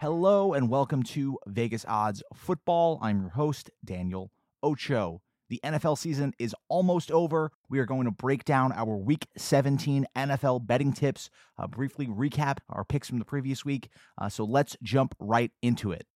Hello and welcome to Vegas Odds Football. I'm your host, Daniel Ocho. The NFL season is almost over. We are going to break down our week 17 NFL betting tips, uh, briefly recap our picks from the previous week. Uh, so let's jump right into it.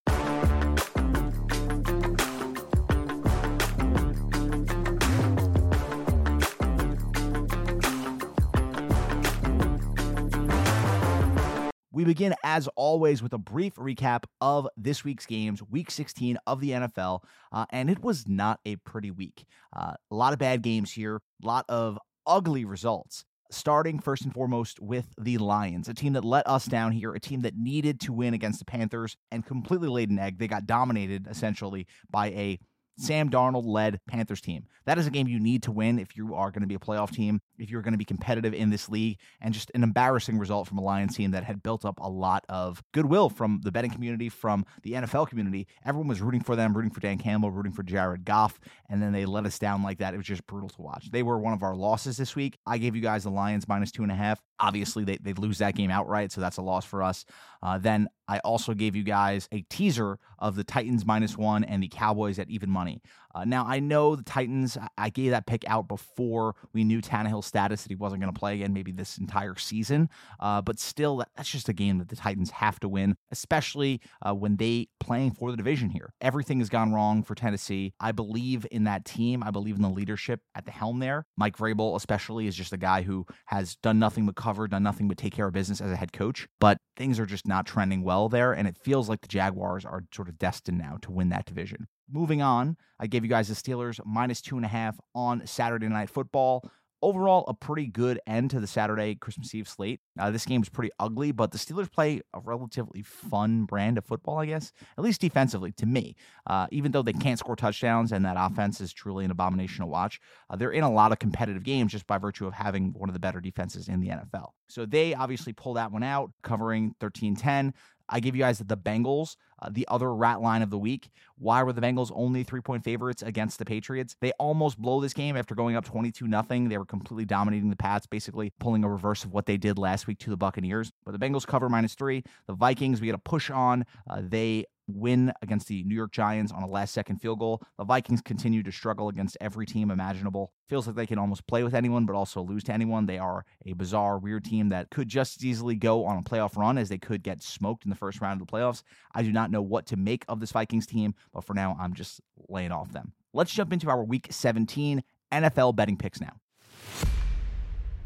We begin, as always, with a brief recap of this week's games, week 16 of the NFL. Uh, and it was not a pretty week. Uh, a lot of bad games here, a lot of ugly results. Starting first and foremost with the Lions, a team that let us down here, a team that needed to win against the Panthers and completely laid an egg. They got dominated essentially by a Sam Darnold led Panthers team. That is a game you need to win if you are going to be a playoff team, if you're going to be competitive in this league, and just an embarrassing result from a Lions team that had built up a lot of goodwill from the betting community, from the NFL community. Everyone was rooting for them, rooting for Dan Campbell, rooting for Jared Goff, and then they let us down like that. It was just brutal to watch. They were one of our losses this week. I gave you guys the Lions minus two and a half. Obviously, they, they lose that game outright, so that's a loss for us. Uh, then I also gave you guys a teaser of the Titans minus one and the Cowboys at even money. Uh, now, I know the Titans, I gave that pick out before we knew Tannehill's status that he wasn't going to play again, maybe this entire season. Uh, but still, that's just a game that the Titans have to win, especially uh, when they playing for the division here. Everything has gone wrong for Tennessee. I believe in that team. I believe in the leadership at the helm there. Mike Vrabel, especially, is just a guy who has done nothing but cover, done nothing but take care of business as a head coach. But things are just not trending well there, and it feels like the Jaguars are sort of destined now to win that division. Moving on, I gave you guys the Steelers minus two and a half on Saturday Night Football. Overall, a pretty good end to the Saturday Christmas Eve slate. Uh, this game is pretty ugly, but the Steelers play a relatively fun brand of football, I guess, at least defensively to me. Uh, even though they can't score touchdowns and that offense is truly an abomination to watch, uh, they're in a lot of competitive games just by virtue of having one of the better defenses in the NFL. So they obviously pull that one out, covering 13 10. I give you guys the Bengals, uh, the other rat line of the week. Why were the Bengals only three point favorites against the Patriots? They almost blow this game after going up 22 0. They were completely dominating the Pats, basically pulling a reverse of what they did last week to the Buccaneers. But the Bengals cover minus three. The Vikings, we get a push on. Uh, they win against the New York Giants on a last second field goal. The Vikings continue to struggle against every team imaginable. Feels like they can almost play with anyone, but also lose to anyone. They are a bizarre, weird team that could just as easily go on a playoff run as they could get smoked in the first round of the playoffs. I do not know what to make of this Vikings team, but for now, I'm just laying off them. Let's jump into our week 17 NFL betting picks now.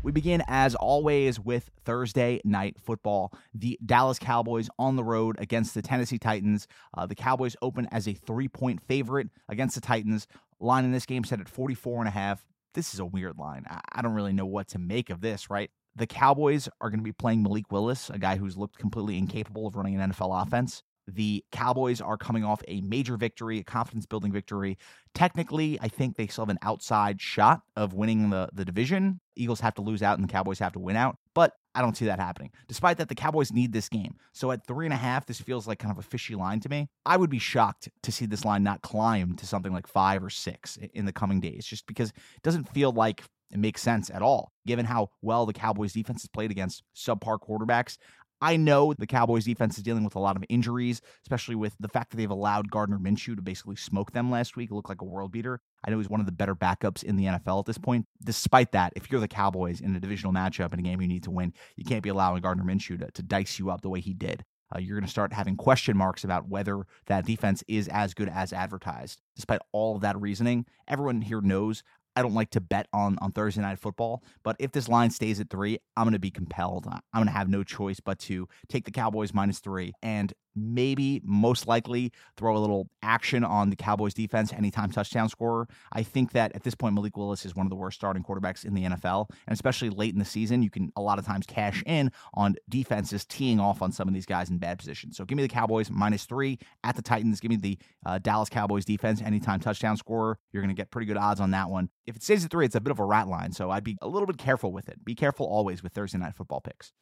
We begin, as always, with Thursday night football. The Dallas Cowboys on the road against the Tennessee Titans. Uh, the Cowboys open as a three point favorite against the Titans. Line in this game set at 44 and a half. This is a weird line. I don't really know what to make of this, right? The Cowboys are going to be playing Malik Willis, a guy who's looked completely incapable of running an NFL offense. The Cowboys are coming off a major victory, a confidence building victory. Technically, I think they still have an outside shot of winning the, the division. Eagles have to lose out and the Cowboys have to win out, but I don't see that happening. Despite that, the Cowboys need this game. So at three and a half, this feels like kind of a fishy line to me. I would be shocked to see this line not climb to something like five or six in the coming days, just because it doesn't feel like it makes sense at all, given how well the Cowboys defense has played against subpar quarterbacks. I know the Cowboys defense is dealing with a lot of injuries, especially with the fact that they've allowed Gardner Minshew to basically smoke them last week, look like a world beater. I know he's one of the better backups in the NFL at this point. Despite that, if you're the Cowboys in a divisional matchup in a game you need to win, you can't be allowing Gardner Minshew to, to dice you up the way he did. Uh, you're going to start having question marks about whether that defense is as good as advertised. Despite all of that reasoning, everyone here knows I don't like to bet on on Thursday night football, but if this line stays at three, I'm going to be compelled. I'm going to have no choice but to take the Cowboys minus three and maybe most likely throw a little action on the Cowboys defense anytime touchdown scorer. I think that at this point Malik Willis is one of the worst starting quarterbacks in the NFL, and especially late in the season, you can a lot of times cash in on defenses teeing off on some of these guys in bad positions. So give me the Cowboys minus three at the Titans. Give me the uh, Dallas Cowboys defense anytime touchdown scorer. You're going to get pretty good odds on that one. If it stays at three, it's a bit of a rat line, so I'd be a little bit careful with it. Be careful always with Thursday night football picks.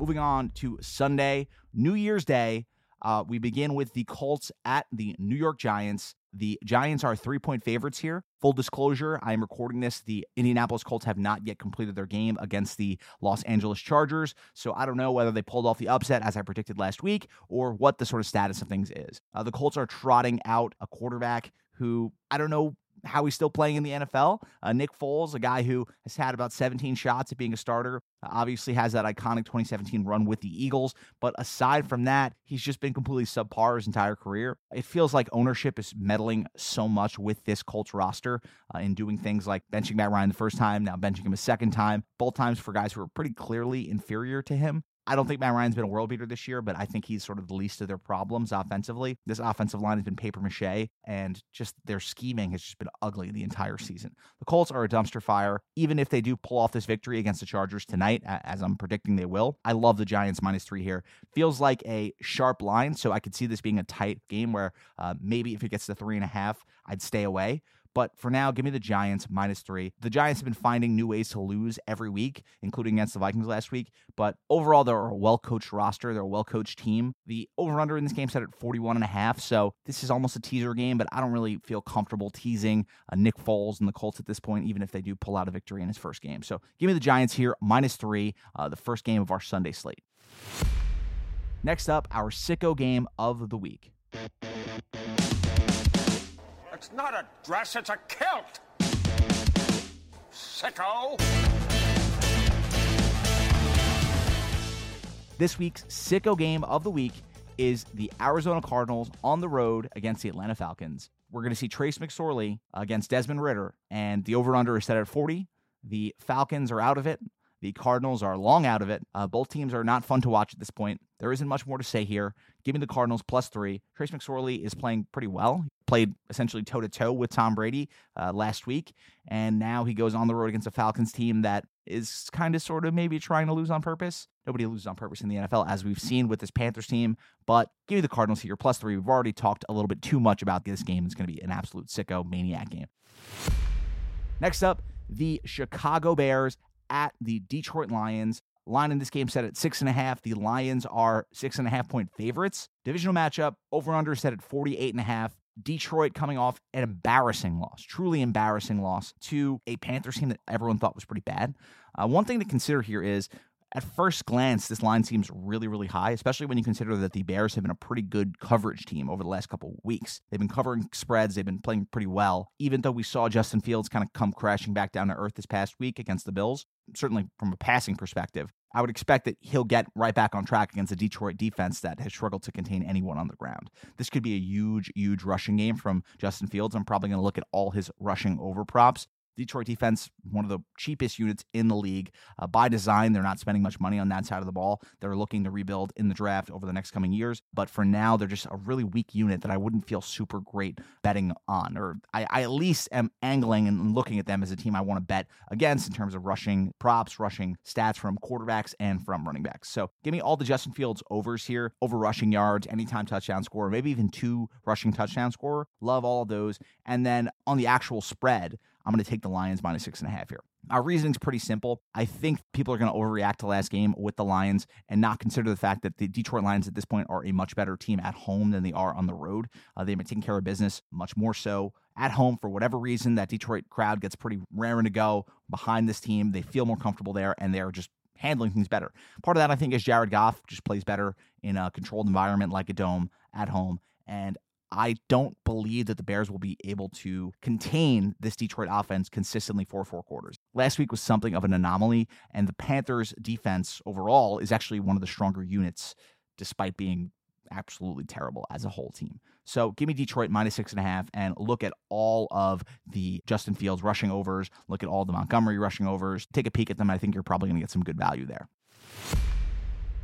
Moving on to Sunday, New Year's Day. Uh, we begin with the Colts at the New York Giants. The Giants are three point favorites here. Full disclosure, I am recording this. The Indianapolis Colts have not yet completed their game against the Los Angeles Chargers. So I don't know whether they pulled off the upset as I predicted last week or what the sort of status of things is. Uh, the Colts are trotting out a quarterback who I don't know how he's still playing in the NFL. Uh, Nick Foles, a guy who has had about 17 shots at being a starter, uh, obviously has that iconic 2017 run with the Eagles. But aside from that, he's just been completely subpar his entire career. It feels like ownership is meddling so much with this Colts roster uh, in doing things like benching Matt Ryan the first time, now benching him a second time, both times for guys who are pretty clearly inferior to him. I don't think Matt Ryan's been a world beater this year, but I think he's sort of the least of their problems offensively. This offensive line has been paper mache, and just their scheming has just been ugly the entire season. The Colts are a dumpster fire. Even if they do pull off this victory against the Chargers tonight, as I'm predicting they will, I love the Giants minus three here. Feels like a sharp line, so I could see this being a tight game where uh, maybe if it gets to three and a half, I'd stay away. But for now, give me the Giants minus three. The Giants have been finding new ways to lose every week, including against the Vikings last week. But overall, they're a well coached roster. They're a well coached team. The over under in this game set at 41 and a half. So this is almost a teaser game, but I don't really feel comfortable teasing uh, Nick Foles and the Colts at this point, even if they do pull out a victory in his first game. So give me the Giants here, minus three, uh, the first game of our Sunday slate. Next up, our sicko game of the week. It's not a dress, it's a kilt. Sicko. This week's sicko game of the week is the Arizona Cardinals on the road against the Atlanta Falcons. We're going to see Trace McSorley against Desmond Ridder, and the over under is set at 40. The Falcons are out of it. The Cardinals are long out of it. Uh, both teams are not fun to watch at this point. There isn't much more to say here. Give me the Cardinals plus three. Trace McSorley is playing pretty well. He played essentially toe to toe with Tom Brady uh, last week, and now he goes on the road against a Falcons team that is kind of sort of maybe trying to lose on purpose. Nobody loses on purpose in the NFL, as we've seen with this Panthers team. But give me the Cardinals here plus three. We've already talked a little bit too much about this game. It's going to be an absolute sicko maniac game. Next up, the Chicago Bears at the Detroit Lions. Line in this game set at six and a half. The Lions are six and a half point favorites. Divisional matchup, over under set at 48 and a half. Detroit coming off an embarrassing loss, truly embarrassing loss to a Panthers team that everyone thought was pretty bad. Uh, one thing to consider here is at first glance, this line seems really, really high, especially when you consider that the Bears have been a pretty good coverage team over the last couple weeks. They've been covering spreads, they've been playing pretty well, even though we saw Justin Fields kind of come crashing back down to earth this past week against the Bills. Certainly from a passing perspective, I would expect that he'll get right back on track against a Detroit defense that has struggled to contain anyone on the ground. This could be a huge, huge rushing game from Justin Fields. I'm probably going to look at all his rushing over props Detroit defense, one of the cheapest units in the league. Uh, by design, they're not spending much money on that side of the ball. They're looking to rebuild in the draft over the next coming years. But for now, they're just a really weak unit that I wouldn't feel super great betting on. Or I, I at least am angling and looking at them as a team I want to bet against in terms of rushing props, rushing stats from quarterbacks and from running backs. So give me all the Justin Fields overs here, over rushing yards, anytime touchdown score, maybe even two rushing touchdown score. Love all of those. And then on the actual spread, I'm going to take the Lions minus six and a half here. Our reasoning's pretty simple. I think people are going to overreact to last game with the Lions and not consider the fact that the Detroit Lions at this point are a much better team at home than they are on the road. Uh, they've been taking care of business much more so at home for whatever reason. That Detroit crowd gets pretty raring to go behind this team. They feel more comfortable there and they're just handling things better. Part of that, I think, is Jared Goff just plays better in a controlled environment like a dome at home. And I don't believe that the Bears will be able to contain this Detroit offense consistently for four quarters. Last week was something of an anomaly, and the Panthers' defense overall is actually one of the stronger units, despite being absolutely terrible as a whole team. So give me Detroit minus six and a half and look at all of the Justin Fields rushing overs, look at all the Montgomery rushing overs, take a peek at them. I think you're probably going to get some good value there.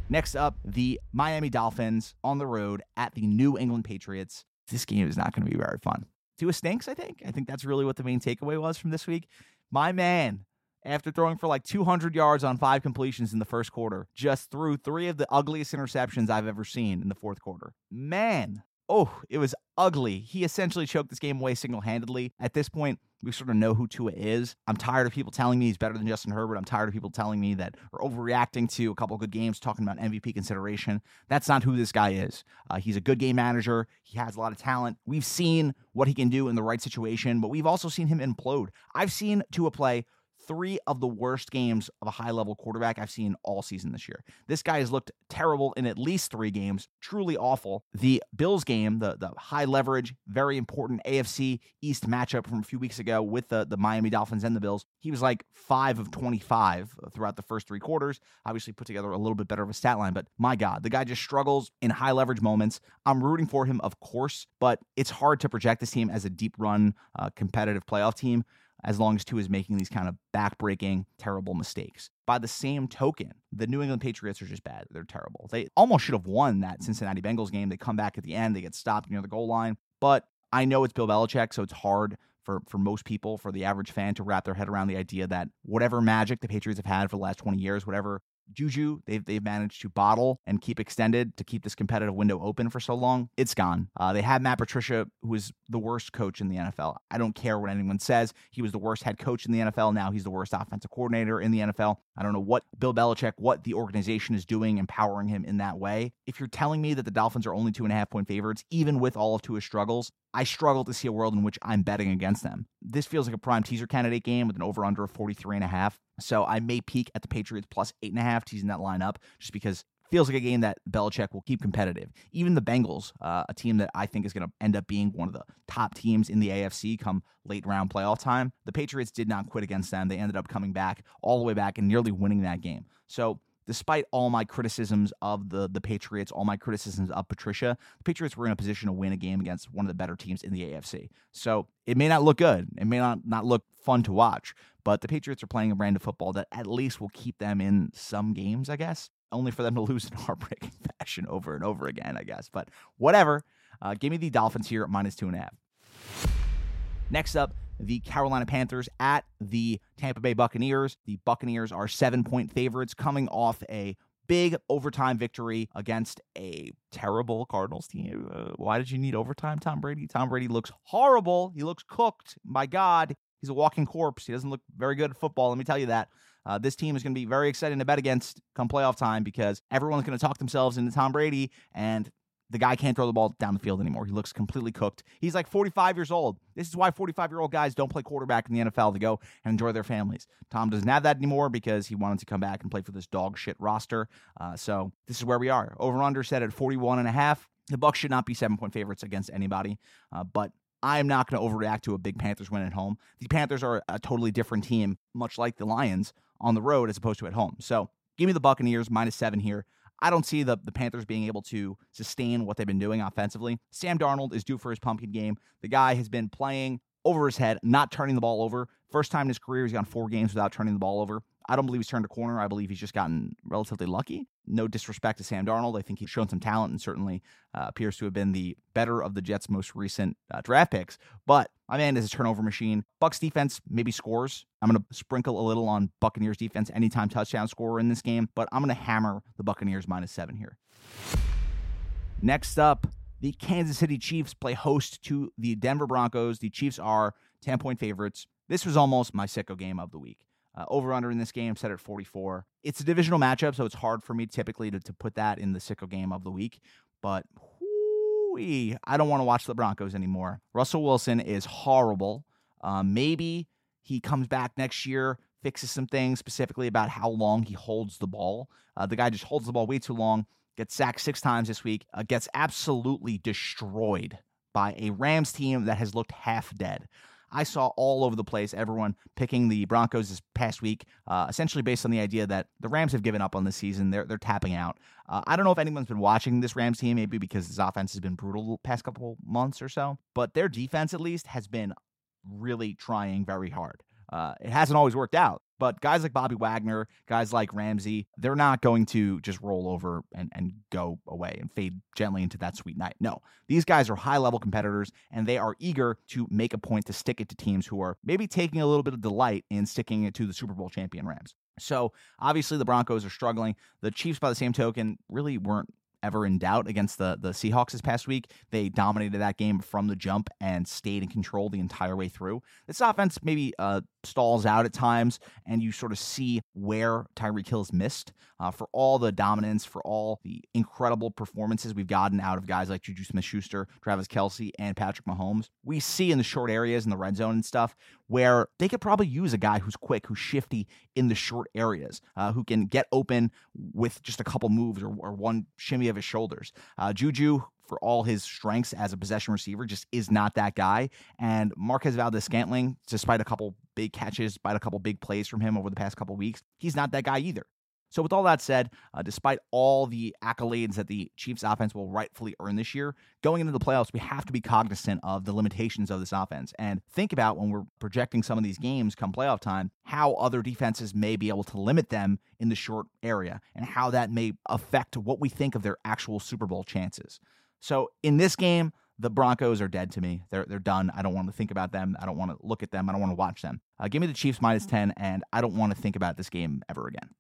Next up, the Miami Dolphins on the road at the New England Patriots this game is not going to be very fun. Tua stinks, I think. I think that's really what the main takeaway was from this week. My man, after throwing for like 200 yards on five completions in the first quarter, just threw three of the ugliest interceptions I've ever seen in the fourth quarter. Man, oh, it was ugly. He essentially choked this game away single handedly. At this point, we sort of know who Tua is. I'm tired of people telling me he's better than Justin Herbert. I'm tired of people telling me that are overreacting to a couple good games, talking about MVP consideration. That's not who this guy is. Uh, he's a good game manager. He has a lot of talent. We've seen what he can do in the right situation, but we've also seen him implode. I've seen Tua play three of the worst games of a high level quarterback I've seen all season this year. This guy has looked terrible in at least three games, truly awful. The Bills game, the, the high leverage, very important AFC East matchup from a few weeks ago with the, the Miami Dolphins and the Bills, he was like five of 25 throughout the first three quarters. Obviously, put together a little bit better of a stat line, but my God, the guy just struggles in high leverage moments. I'm rooting for him, of course, but it's hard to project this team as a deep run, uh, competitive playoff team as long as Tua is making these kind of backbreaking, terrible mistakes. By the same token, the New England Patriots are just bad. They're terrible. They almost should have won that Cincinnati Bengals game. They come back at the end, they get stopped near the goal line. But I know it's Bill Belichick, so it's hard for, for most people, for the average fan, to wrap their head around the idea that whatever magic the Patriots have had for the last 20 years, whatever Juju, they've, they've managed to bottle and keep extended to keep this competitive window open for so long. It's gone. Uh, they had Matt Patricia, who was the worst coach in the NFL. I don't care what anyone says. He was the worst head coach in the NFL. Now he's the worst offensive coordinator in the NFL. I don't know what Bill Belichick, what the organization is doing, empowering him in that way. If you're telling me that the Dolphins are only two and a half point favorites, even with all of Tua's struggles, I struggle to see a world in which I'm betting against them. This feels like a prime teaser candidate game with an over under of 43 and a half. So I may peak at the Patriots plus eight and a half, teasing that line up just because feels like a game that Belichick will keep competitive. Even the Bengals, uh, a team that I think is going to end up being one of the top teams in the AFC come late round playoff time, the Patriots did not quit against them. They ended up coming back all the way back and nearly winning that game. So despite all my criticisms of the the Patriots, all my criticisms of Patricia, the Patriots were in a position to win a game against one of the better teams in the AFC. So it may not look good, it may not not look fun to watch, but the Patriots are playing a brand of football that at least will keep them in some games, I guess. Only for them to lose in heartbreaking fashion over and over again, I guess. But whatever. Uh, give me the Dolphins here at minus two and a half. Next up, the Carolina Panthers at the Tampa Bay Buccaneers. The Buccaneers are seven point favorites coming off a big overtime victory against a terrible Cardinals team. Uh, why did you need overtime, Tom Brady? Tom Brady looks horrible. He looks cooked. My God, He's a walking corpse. He doesn't look very good at football. Let me tell you that. Uh, this team is going to be very exciting to bet against come playoff time because everyone's going to talk themselves into Tom Brady, and the guy can't throw the ball down the field anymore. He looks completely cooked. He's like 45 years old. This is why 45 year old guys don't play quarterback in the NFL to go and enjoy their families. Tom doesn't have that anymore because he wanted to come back and play for this dog shit roster. Uh, so this is where we are. Over under set at 41 and a half. The Bucks should not be seven point favorites against anybody, uh, but I'm not going to overreact to a big Panthers win at home. The Panthers are a totally different team, much like the Lions on the road as opposed to at home. So give me the Buccaneers minus seven here. I don't see the, the Panthers being able to sustain what they've been doing offensively. Sam Darnold is due for his pumpkin game. The guy has been playing over his head, not turning the ball over. First time in his career, he's gone four games without turning the ball over. I don't believe he's turned a corner. I believe he's just gotten relatively lucky. No disrespect to Sam Darnold. I think he's shown some talent and certainly uh, appears to have been the better of the Jets' most recent uh, draft picks. But my man is a turnover machine. Bucks defense maybe scores. I'm going to sprinkle a little on Buccaneers defense anytime touchdown scorer in this game, but I'm going to hammer the Buccaneers minus seven here. Next up, the Kansas City Chiefs play host to the Denver Broncos. The Chiefs are 10 point favorites. This was almost my sicko game of the week. Uh, over under in this game set at 44. It's a divisional matchup, so it's hard for me typically to, to put that in the sicko game of the week. But whoo I don't want to watch the Broncos anymore. Russell Wilson is horrible. Um, maybe he comes back next year, fixes some things specifically about how long he holds the ball. Uh, the guy just holds the ball way too long, gets sacked six times this week, uh, gets absolutely destroyed by a Rams team that has looked half dead. I saw all over the place everyone picking the Broncos this past week, uh, essentially based on the idea that the Rams have given up on the season. They're they're tapping out. Uh, I don't know if anyone's been watching this Rams team, maybe because this offense has been brutal the past couple months or so, but their defense at least has been really trying very hard. Uh, it hasn't always worked out, but guys like Bobby Wagner, guys like Ramsey, they're not going to just roll over and, and go away and fade gently into that sweet night. No, these guys are high level competitors and they are eager to make a point to stick it to teams who are maybe taking a little bit of delight in sticking it to the Super Bowl champion Rams. So obviously the Broncos are struggling. The Chiefs, by the same token, really weren't ever in doubt against the the Seahawks this past week. They dominated that game from the jump and stayed in control the entire way through. This offense maybe uh, stalls out at times, and you sort of see where Tyreek Hill's missed uh, for all the dominance, for all the incredible performances we've gotten out of guys like Juju Smith-Schuster, Travis Kelce, and Patrick Mahomes. We see in the short areas in the red zone and stuff where they could probably use a guy who's quick, who's shifty in the short areas, uh, who can get open with just a couple moves or, or one shimmy of his shoulders. Uh, Juju, for all his strengths as a possession receiver, just is not that guy. And Marquez Valdes Scantling, despite a couple big catches, despite a couple big plays from him over the past couple weeks, he's not that guy either. So, with all that said, uh, despite all the accolades that the Chiefs offense will rightfully earn this year, going into the playoffs, we have to be cognizant of the limitations of this offense and think about when we're projecting some of these games come playoff time, how other defenses may be able to limit them in the short area and how that may affect what we think of their actual Super Bowl chances. So, in this game, the Broncos are dead to me. They're they're done. I don't want to think about them. I don't want to look at them. I don't want to watch them. Uh, give me the Chiefs minus 10, and I don't want to think about this game ever again.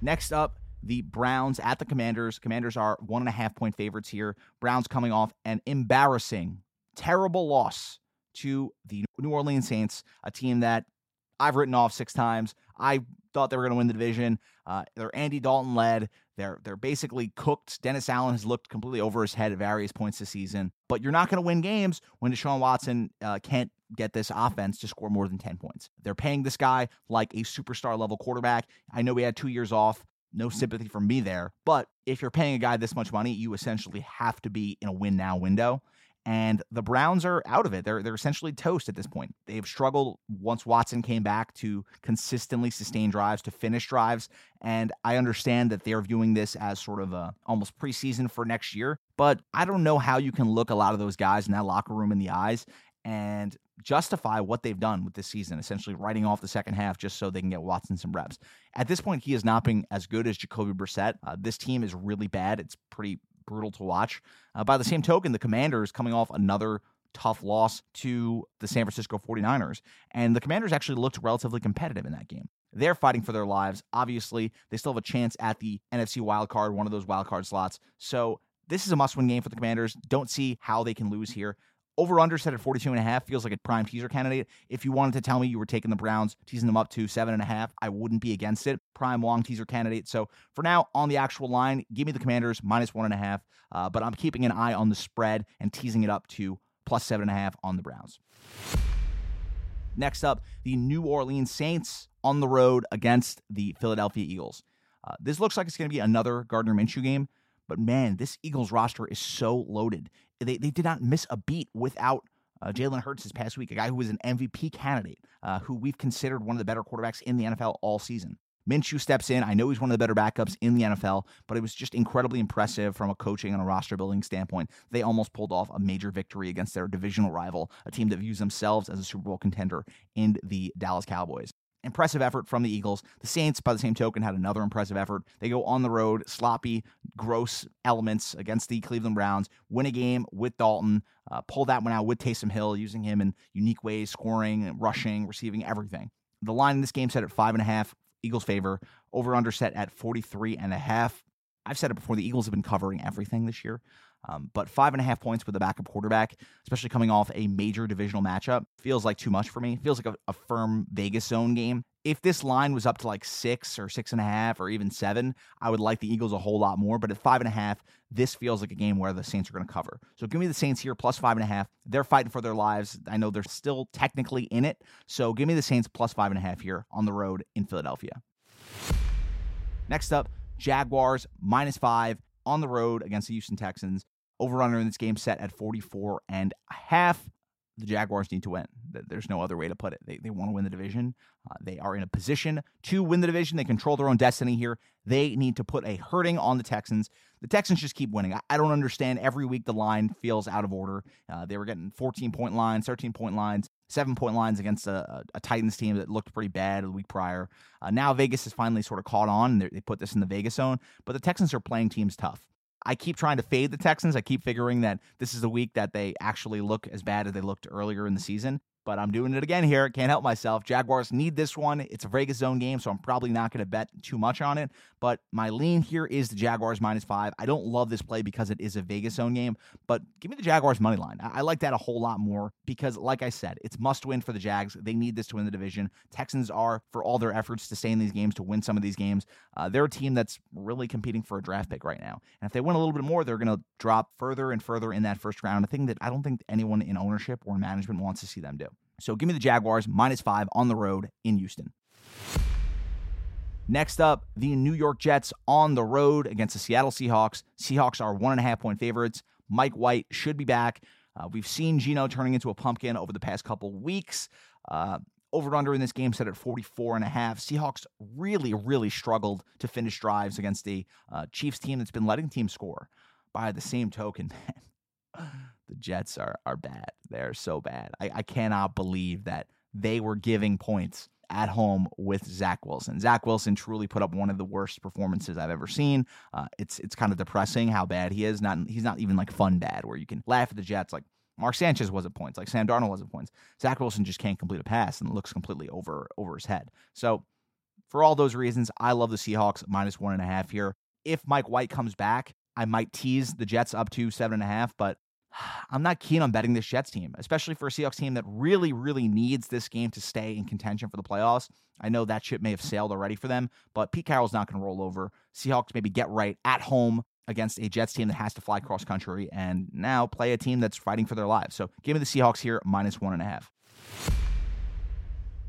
Next up, the Browns at the Commanders. Commanders are one and a half point favorites here. Browns coming off an embarrassing, terrible loss to the New Orleans Saints, a team that I've written off six times. I thought they were going to win the division. Uh, they're Andy Dalton led. They're they're basically cooked. Dennis Allen has looked completely over his head at various points this season. But you're not going to win games when Deshaun Watson uh, can't get this offense to score more than 10 points. They're paying this guy like a superstar level quarterback. I know we had two years off. No sympathy from me there. But if you're paying a guy this much money, you essentially have to be in a win now window and the Browns are out of it. They're they're essentially toast at this point. They've struggled once Watson came back to consistently sustain drives, to finish drives, and I understand that they're viewing this as sort of a almost preseason for next year. But I don't know how you can look a lot of those guys in that locker room in the eyes and justify what they've done with this season, essentially writing off the second half just so they can get Watson some reps. At this point, he is not being as good as Jacoby Brissett. Uh, this team is really bad. It's pretty brutal to watch. Uh, by the same token, the Commanders coming off another tough loss to the San Francisco 49ers, and the Commanders actually looked relatively competitive in that game. They're fighting for their lives. Obviously, they still have a chance at the NFC wild card, one of those wild card slots. So this is a must-win game for the Commanders. Don't see how they can lose here. Over under set at 42 and a half feels like a prime teaser candidate. If you wanted to tell me you were taking the Browns, teasing them up to seven and a half, I wouldn't be against it. Prime long teaser candidate. So for now, on the actual line, give me the Commanders minus one and a half. Uh, but I'm keeping an eye on the spread and teasing it up to plus seven and a half on the Browns. Next up, the New Orleans Saints on the road against the Philadelphia Eagles. Uh, this looks like it's going to be another Gardner Minshew game. But man, this Eagles roster is so loaded. They, they did not miss a beat without uh, Jalen Hurts this past week, a guy who was an MVP candidate, uh, who we've considered one of the better quarterbacks in the NFL all season. Minshew steps in. I know he's one of the better backups in the NFL, but it was just incredibly impressive from a coaching and a roster building standpoint. They almost pulled off a major victory against their divisional rival, a team that views themselves as a Super Bowl contender in the Dallas Cowboys impressive effort from the Eagles. The Saints, by the same token, had another impressive effort. They go on the road, sloppy, gross elements against the Cleveland Browns, win a game with Dalton, uh, pull that one out with Taysom Hill, using him in unique ways, scoring, rushing, receiving, everything. The line in this game set at five and a half, Eagles favor. Over under set at 43 and a half. I've said it before, the Eagles have been covering everything this year. Um, but five and a half points with a backup quarterback, especially coming off a major divisional matchup, feels like too much for me. Feels like a, a, firm Vegas zone game. If this line was up to like six or six and a half or even seven, I would like the Eagles a whole lot more. But at five and a half, this feels like a game where the Saints are going to cover. So give me the Saints here plus five and a half. They're fighting for their lives. I know they're still technically in it. So give me the Saints plus five and a half here on the road in Philadelphia. Next up, Jaguars minus five on the road against the Houston Texans. Over under in this game set at 44 and a half. The Jaguars need to win. There's no other way to put it. They, they want to win the division. Uh, they are in a position to win the division. They control their own destiny here. They need to put a hurting on the Texans. The Texans just keep winning. I, I don't understand. Every week the line feels out of order. Uh, they were getting 14 point lines, 13 point lines, seven point lines against a, a, Titans team that looked pretty bad the week prior. Uh, now Vegas has finally sort of caught on. They put this in the Vegas zone, but the Texans are playing teams tough. I keep trying to fade the Texans. I keep figuring that this is the week that they actually look as bad as they looked earlier in the season. But I'm doing it again here. Can't help myself. Jaguars need this one. It's a Vegas zone game, so I'm probably not going to bet too much on it. But my lean here is the Jaguars minus five. I don't love this play because it is a Vegas zone game, but give me the Jaguars money line. I, I like that a whole lot more because, like I said, it's must win for the Jags. They need this to win the division. Texans are, for all their efforts to stay in these games, to win some of these games, uh, they're a team that's really competing for a draft pick right now. And if they win a little bit more, they're going to drop further and further in that first round. A thing that I don't think anyone in ownership or management wants to see them do. So give me the Jaguars minus five on the road in Houston. Next up, the New York Jets on the road against the Seattle Seahawks. Seahawks are one and a half point favorites. Mike White should be back. Uh, we've seen Geno turning into a pumpkin over the past couple weeks. Uh, over under in this game set at 44 and a half. Seahawks really, really struggled to finish drives against a uh, Chiefs team that's been letting teams score. By the same token, man, the Jets are are bad. They're so bad. I, I cannot believe that they were giving points at home with Zach Wilson. Zach Wilson truly put up one of the worst performances I've ever seen. Uh, it's it's kind of depressing how bad he is. Not he's not even like fun bad where you can laugh at the Jets like Mark Sanchez was at points, like Sam Darnold was at points. Zach Wilson just can't complete a pass and looks completely over over his head. So for all those reasons, I love the Seahawks minus one and a half here. If Mike White comes back, I might tease the Jets up to seven and a half, but I'm not keen on betting this Jets team, especially for a Seahawks team that really, really needs this game to stay in contention for the playoffs. I know that ship may have sailed already for them, but Pete Carroll's not going to roll over. Seahawks maybe get right at home against a Jets team that has to fly cross country and now play a team that's fighting for their lives. So give me the Seahawks here, minus one and a half.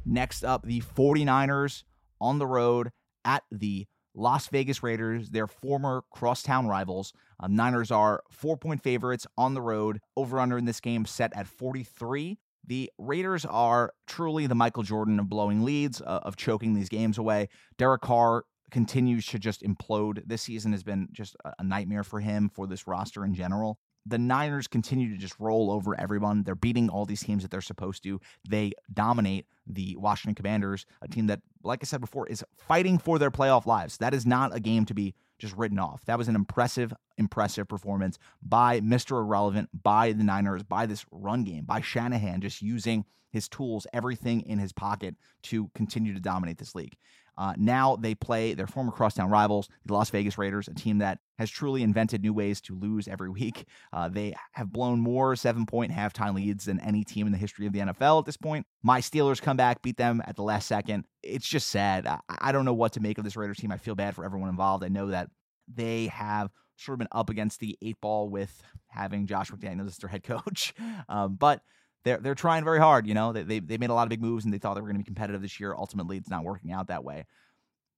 Next up, the 49ers on the road at the Las Vegas Raiders, their former crosstown rivals. Uh, Niners are four point favorites on the road. Over under in this game set at 43. The Raiders are truly the Michael Jordan of blowing leads, uh, of choking these games away. Derek Carr continues to just implode. This season has been just a nightmare for him, for this roster in general. The Niners continue to just roll over everyone. They're beating all these teams that they're supposed to. They dominate the Washington Commanders, a team that, like I said before, is fighting for their playoff lives. That is not a game to be just written off. That was an impressive, impressive performance by Mr. Irrelevant, by the Niners, by this run game, by Shanahan, just using his tools, everything in his pocket to continue to dominate this league. Uh, now they play their former crosstown rivals, the Las Vegas Raiders, a team that has truly invented new ways to lose every week. Uh, they have blown more seven point halftime leads than any team in the history of the NFL at this point. My Steelers come back, beat them at the last second. It's just sad. I, I don't know what to make of this Raiders team. I feel bad for everyone involved. I know that they have sort of been up against the eight ball with having Josh McDaniels as their head coach. Um, but they're they're trying very hard. You know, they they, they made a lot of big moves and they thought they were going to be competitive this year. Ultimately, it's not working out that way.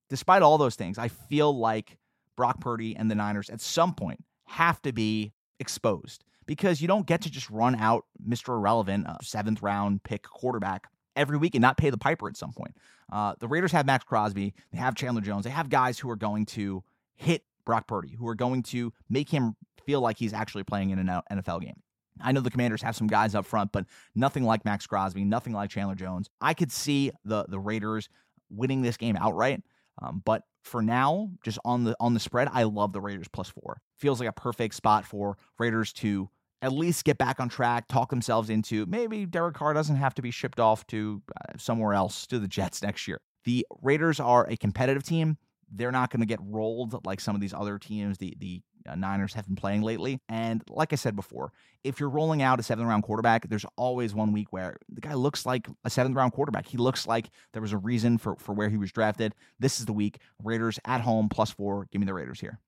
Despite all those things, I feel like Brock Purdy and the Niners at some point have to be exposed because you don't get to just run out Mr. Irrelevant, a seventh round pick quarterback every week and not pay the piper at some point. Uh, the Raiders have Maxx Crosby, they have Chandler Jones, they have guys who are going to hit Brock Purdy, who are going to make him feel like he's actually playing in an NFL game. I know the Commanders have some guys up front, but nothing like Maxx Crosby, nothing like Chandler Jones. I could see the the Raiders winning this game outright. Um, but for now, just on the on the spread, I love the Raiders plus four. Feels like a perfect spot for Raiders to at least get back on track, talk themselves into maybe Derek Carr doesn't have to be shipped off to uh, somewhere else to the Jets next year. The Raiders are a competitive team. They're not going to get rolled like some of these other teams. The the Uh, Niners have been playing lately. And like I said before, if you're rolling out a seventh round quarterback, there's always one week where the guy looks like a seventh round quarterback. He looks like there was a reason for, for where he was drafted. This is the week. Raiders at home, plus four. Give me the Raiders here.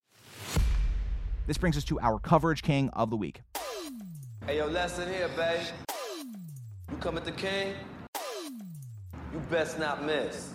This brings us to our coverage king of the week. Hey, yo, lesson here, babe. You come at the king, you best not miss.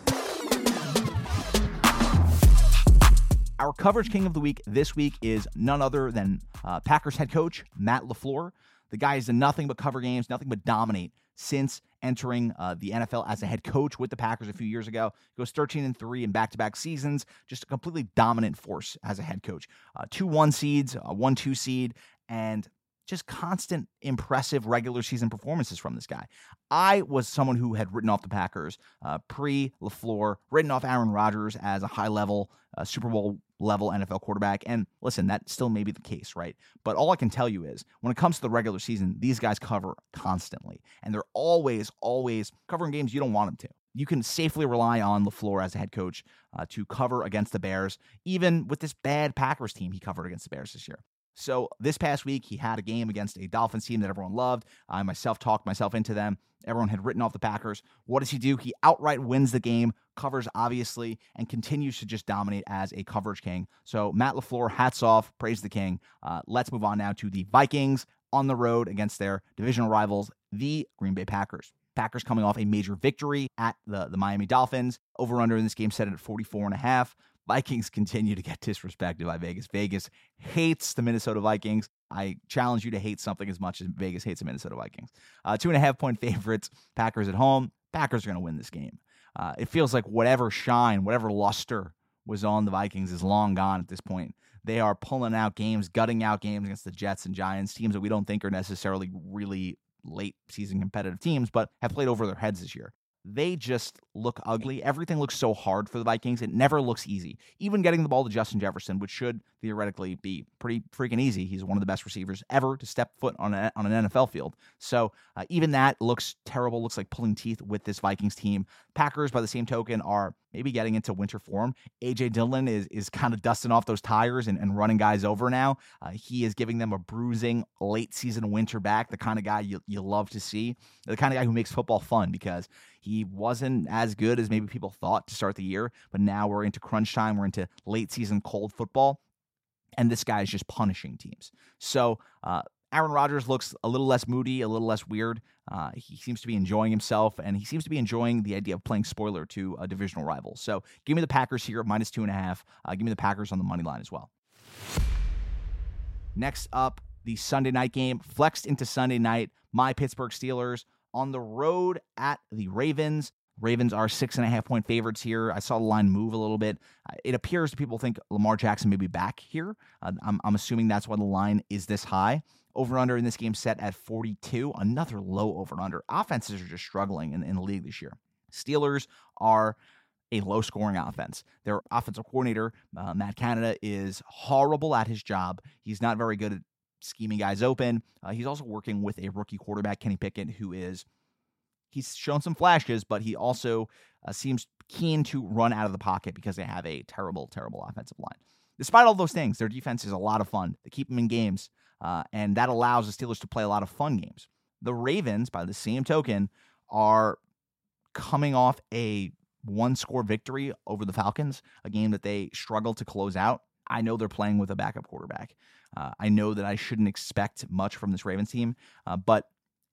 Our coverage king of the week this week is none other than uh, Packers head coach Matt LaFleur. The guy has done nothing but cover games, nothing but dominate since entering uh, the NFL as a head coach with the Packers a few years ago. He goes 13 and 3 in back to back seasons, just a completely dominant force as a head coach. Uh, two one seeds, a one two seed, and just constant impressive regular season performances from this guy. I was someone who had written off the Packers uh, pre LaFleur, written off Aaron Rodgers as a high level uh, Super Bowl level NFL quarterback. And listen, that still may be the case, right? But all I can tell you is when it comes to the regular season, these guys cover constantly. And they're always, always covering games you don't want them to. You can safely rely on LaFleur as a head coach uh, to cover against the Bears, even with this bad Packers team he covered against the Bears this year. So this past week, he had a game against a Dolphins team that everyone loved. I myself talked myself into them. Everyone had written off the Packers. What does he do? He outright wins the game, covers obviously, and continues to just dominate as a coverage king. So Matt LaFleur, hats off, praise the king. Uh, let's move on now to the Vikings on the road against their divisional rivals, the Green Bay Packers. Packers coming off a major victory at the, the Miami Dolphins. Over under in this game set at 44 and a half. Vikings continue to get disrespected by Vegas. Vegas hates the Minnesota Vikings. I challenge you to hate something as much as Vegas hates the Minnesota Vikings. Uh, two and a half point favorites. Packers at home. Packers are going to win this game. Uh, it feels like whatever shine, whatever luster was on the Vikings is long gone at this point. They are pulling out games, gutting out games against the Jets and Giants, teams that we don't think are necessarily really late season competitive teams, but have played over their heads this year they just look ugly. Everything looks so hard for the Vikings. It never looks easy. Even getting the ball to Justin Jefferson, which should theoretically be pretty freaking easy. He's one of the best receivers ever to step foot on, a, on an NFL field. So uh, even that looks terrible. Looks like pulling teeth with this Vikings team. Packers, by the same token, are maybe getting into winter form. AJ Dillon is is kind of dusting off those tires and, and running guys over now. Uh, he is giving them a bruising late season winter back, the kind of guy you, you love to see, the kind of guy who makes football fun because he wasn't as good as maybe people thought to start the year. But now we're into crunch time, we're into late season cold football. And this guy is just punishing teams. So, uh, Aaron Rodgers looks a little less moody, a little less weird. Uh, he seems to be enjoying himself, and he seems to be enjoying the idea of playing spoiler to a divisional rival. So give me the Packers here, minus two and a half. Uh, give me the Packers on the money line as well. Next up, the Sunday night game, flexed into Sunday night. My Pittsburgh Steelers on the road at the Ravens. Ravens are six and a half point favorites here. I saw the line move a little bit. Uh, it appears people think Lamar Jackson may be back here. Uh, I'm, I'm assuming that's why the line is this high. Over under in this game set at 42. Another low over under. Offenses are just struggling in, in the league this year. Steelers are a low scoring offense. Their offensive coordinator, uh, Matt Canada, is horrible at his job. He's not very good at scheming guys open. Uh, he's also working with a rookie quarterback, Kenny Pickett, who is he's shown some flashes, but he also uh, seems keen to run out of the pocket because they have a terrible, terrible offensive line. Despite all those things, their defense is a lot of fun. They keep them in games, uh, and that allows the Steelers to play a lot of fun games. The Ravens, by the same token, are coming off a one score victory over the Falcons, a game that they struggled to close out. I know they're playing with a backup quarterback. Uh, I know that I shouldn't expect much from this Ravens team, uh, but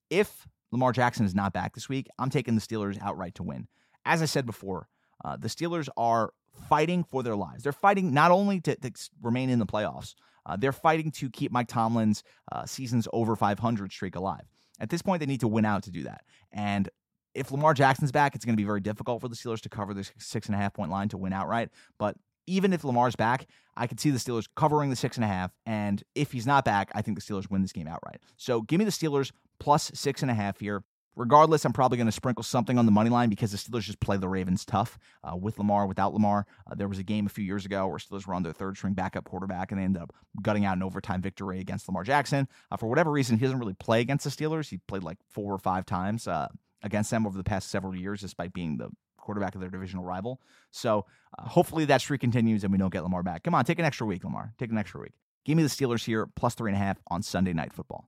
if Lamar Jackson is not back this week, I'm taking the Steelers outright to win. As I said before, uh, the Steelers are fighting for their lives. They're fighting not only to, to remain in the playoffs, uh, they're fighting to keep Mike Tomlin's uh, seasons over 500 streak alive. At this point, they need to win out to do that. And if Lamar Jackson's back, it's going to be very difficult for the Steelers to cover this six and a half point line to win outright. But even if Lamar's back, I could see the Steelers covering the six and a half. And if he's not back, I think the Steelers win this game outright. So give me the Steelers plus six and a half here. Regardless, I'm probably going to sprinkle something on the money line because the Steelers just play the Ravens tough uh, with Lamar, without Lamar. Uh, there was a game a few years ago where Steelers were on their third string backup quarterback and they ended up gutting out an overtime victory against Lamar Jackson. Uh, for whatever reason, he doesn't really play against the Steelers. He played like four or five times uh, against them over the past several years, despite being the quarterback of their divisional rival. So uh, hopefully that streak continues and we don't get Lamar back. Come on, take an extra week, Lamar. Take an extra week. Give me the Steelers here, plus three and a half on Sunday Night Football.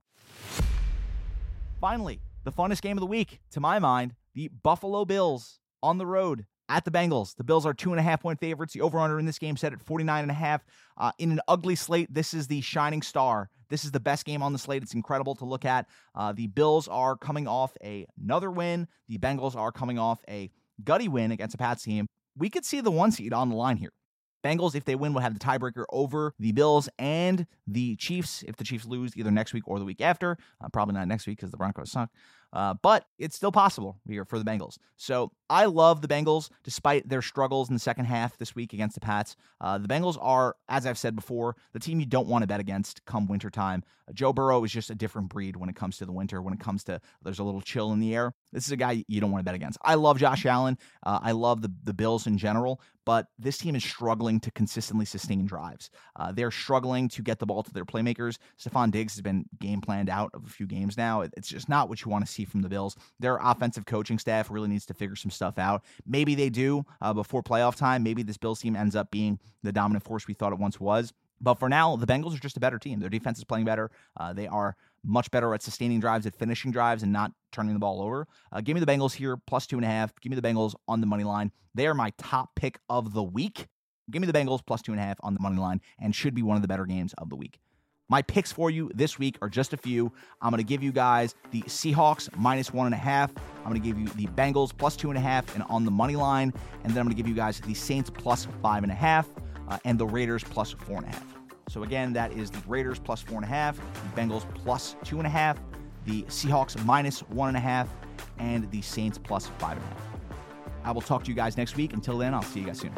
Finally, the funnest game of the week, to my mind, the Buffalo Bills on the road at the Bengals. The Bills are two and a half point favorites. The over under in this game set at 49 and a half. Uh, in an ugly slate, this is the shining star. This is the best game on the slate. It's incredible to look at. Uh, the Bills are coming off a, another win. The Bengals are coming off a gutty win against a Pats team. We could see the one seed on the line here. Bengals, if they win, will have the tiebreaker over the Bills and the Chiefs if the Chiefs lose either next week or the week after. Uh, probably not next week because the Broncos suck. Uh, but it's still possible here for the Bengals. So I love the Bengals despite their struggles in the second half this week against the Pats. Uh, the Bengals are, as I've said before, the team you don't want to bet against come wintertime. Uh, Joe Burrow is just a different breed when it comes to the winter, when it comes to there's a little chill in the air. This is a guy you don't want to bet against. I love Josh Allen. Uh, I love the, the Bills in general, but this team is struggling to consistently sustain drives. Uh, they're struggling to get the ball to their playmakers. Stefon Diggs has been game planned out of a few games now. It's just not what you want to see from the Bills. Their offensive coaching staff really needs to figure some stuff out. Maybe they do uh, before playoff time. Maybe this Bills team ends up being the dominant force we thought it once was. But for now, the Bengals are just a better team. Their defense is playing better. Uh, they are much better at sustaining drives, at finishing drives, and not turning the ball over. Uh, give me the Bengals here, plus two and a half. Give me the Bengals on the money line. They are my top pick of the week. Give me the Bengals plus two and a half on the money line, and should be one of the better games of the week. My picks for you this week are just a few. I'm going to give you guys the Seahawks minus one and a half. I'm going to give you the Bengals plus two and a half and on the money line. And then I'm going to give you guys the Saints plus five and a half uh, and the Raiders plus four and a half. So again, that is the Raiders plus four and a half, the Bengals plus two and a half, the Seahawks minus one and a half, and the Saints plus five and a half. I will talk to you guys next week. Until then, I'll see you guys soon.